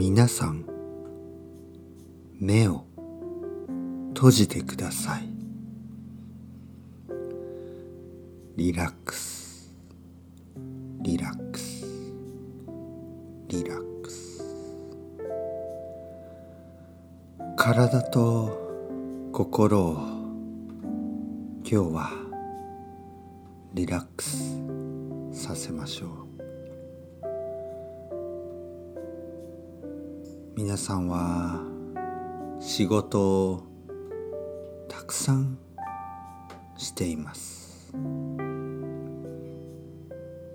皆さん目を閉じてください。リラックス。リラックス。リラックス。体と心を今日はリラックスさせましょう。皆さんは仕事をたくさんしています。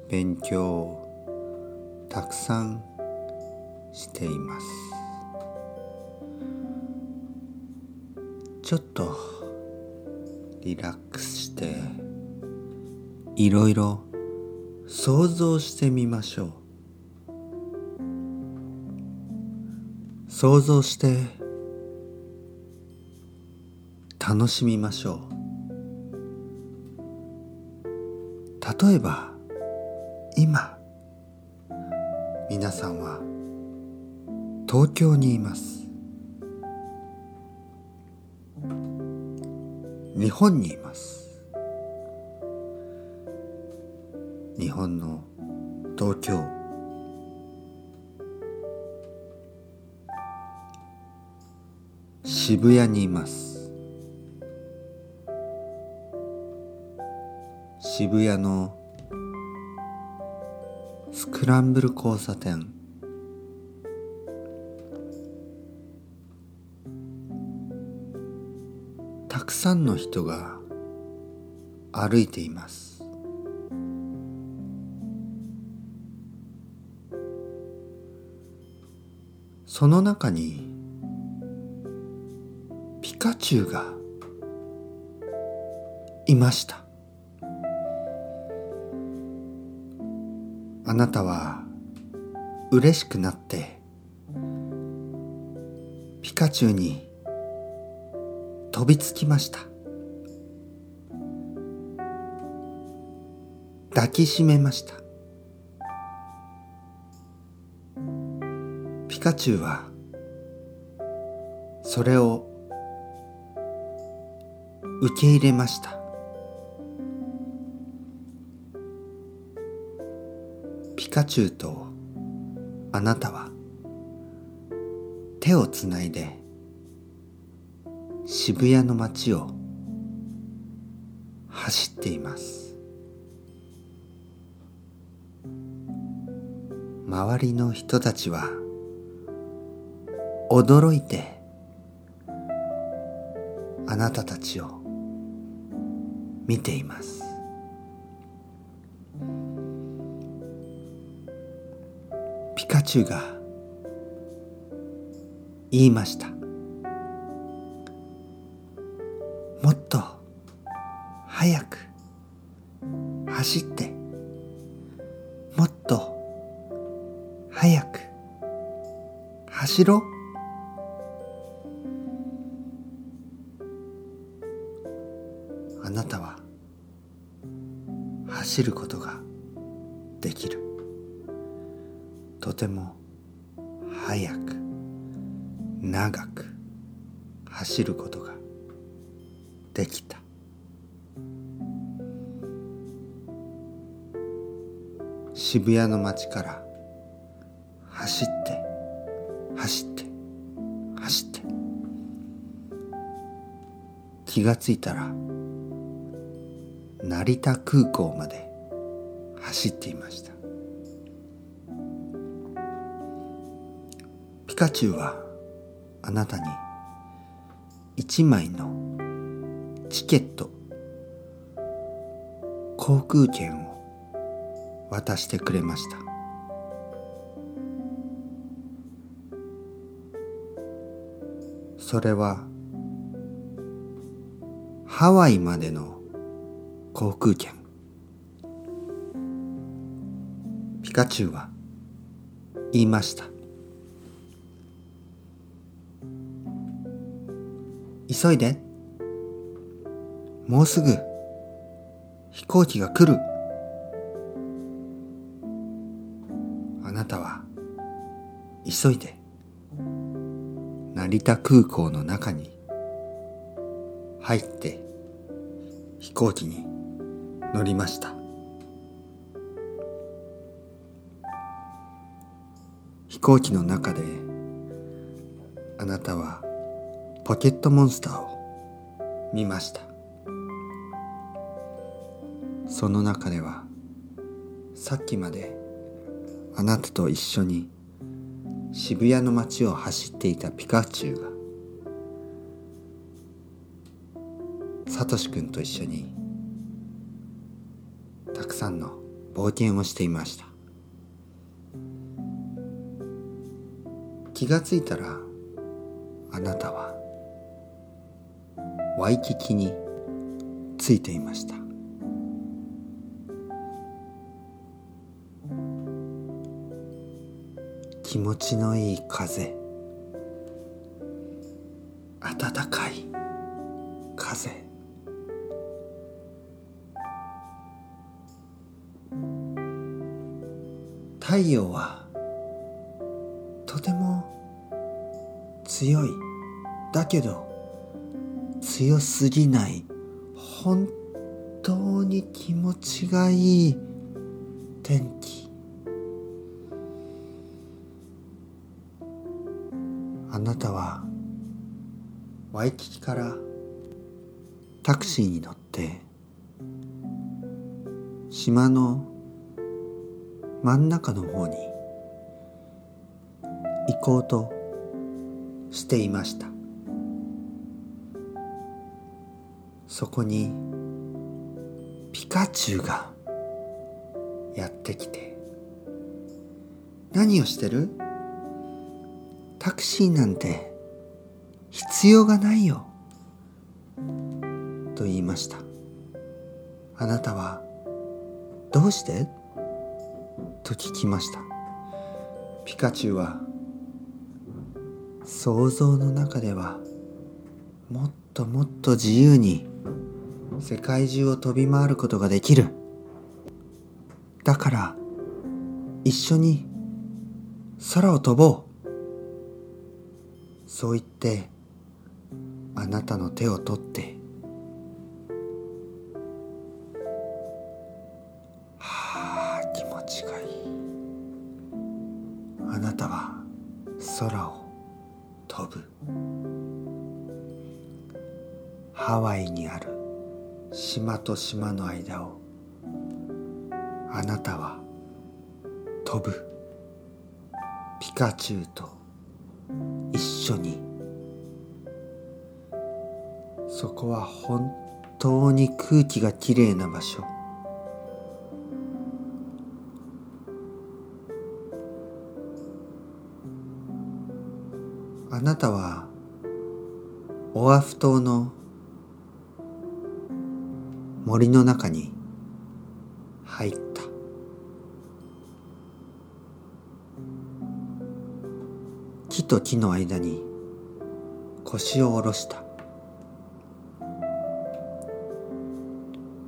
勉強をたくさんしています。ちょっとリラックスしていろいろ想像してみましょう。想像して楽しみましょう。例えば今皆さんは東京にいます。日本にいます。日本の東京渋谷にいます。渋谷のスクランブル交差点。たくさんの人が歩いています。その中にカチュウがいました。あなたは嬉しくなってピカチュウに飛びつきました。抱きしめました。ピカチュウはそれを受け入れました。ピカチュウとあなたは手をつないで渋谷の街を走っています。周りの人たちは驚いてあなたたちを見ています。ピカチュウが言いました。もっと早く走ってもっと早く走ろう。走ることができる。とても速く長く走ることができた。渋谷の街から走って走って走って。気がついたら成田空港まで走っていました。ピカチュウはあなたに一枚のチケット航空券を渡してくれました。それはハワイまでの航空券。ピカチュウは言いました。急いで。もうすぐ飛行機が来る。あなたは急いで。成田空港の中に入って飛行機に乗りました。飛行機の中であなたはポケットモンスターを見ました。その中ではさっきまであなたと一緒に渋谷の街を走っていたピカチュウがサトシ君と一緒にくさんの冒険をしていました。気がついたらあなたはワイキキについていました。気持ちのいい風暖かい太陽はとても強いだけど強すぎない本当に気持ちがいい天気。あなたはワイキキからタクシーに乗って島の真ん中の方に行こうとしていました。そこにピカチュウがやってきて何をしてる？タクシーなんて必要がないよと言いました。あなたはどうして？と聞きました。ピカチュウは想像の中ではもっともっと自由に世界中を飛び回ることができる。だから一緒に空を飛ぼう。そう言ってあなたの手を取っては空を飛ぶ。ハワイにある島と島の間をあなたは飛ぶ。ピカチュウと一緒に。そこは本当に空気がきれいな場所。なたはオアフ島の森の中に入った。木と木の間に腰を下ろした。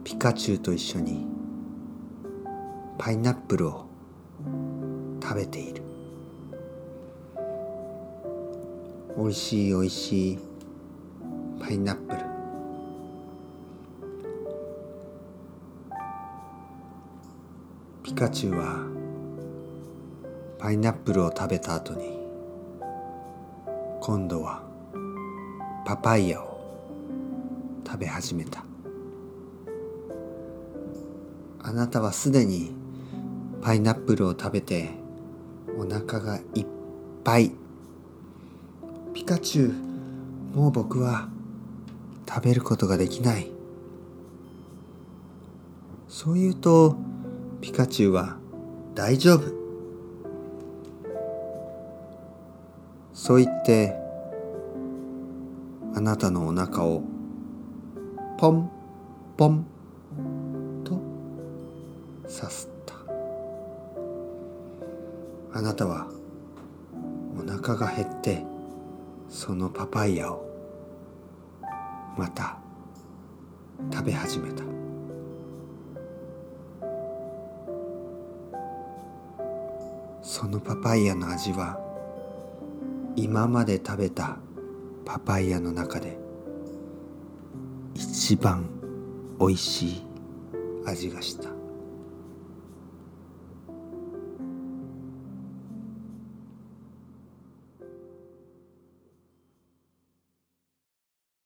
ピカチュウと一緒にパイナップルを食べている。おいしいおいしい。パイナップル。ピカチュウはパイナップルを食べた後に今度はパパイヤを食べ始めた。あなたはすでにパイナップルを食べてお腹がいっぱい。ピカチュウもう僕は食べることができない。そう言うとピカチュウは大丈夫。そう言ってあなたのお腹をポンポンとさすった。あなたはお腹が減ってそのパパイヤをまた食べ始めた。そのパパイヤの味は今まで食べたパパイヤの中で一番おいしい味がした。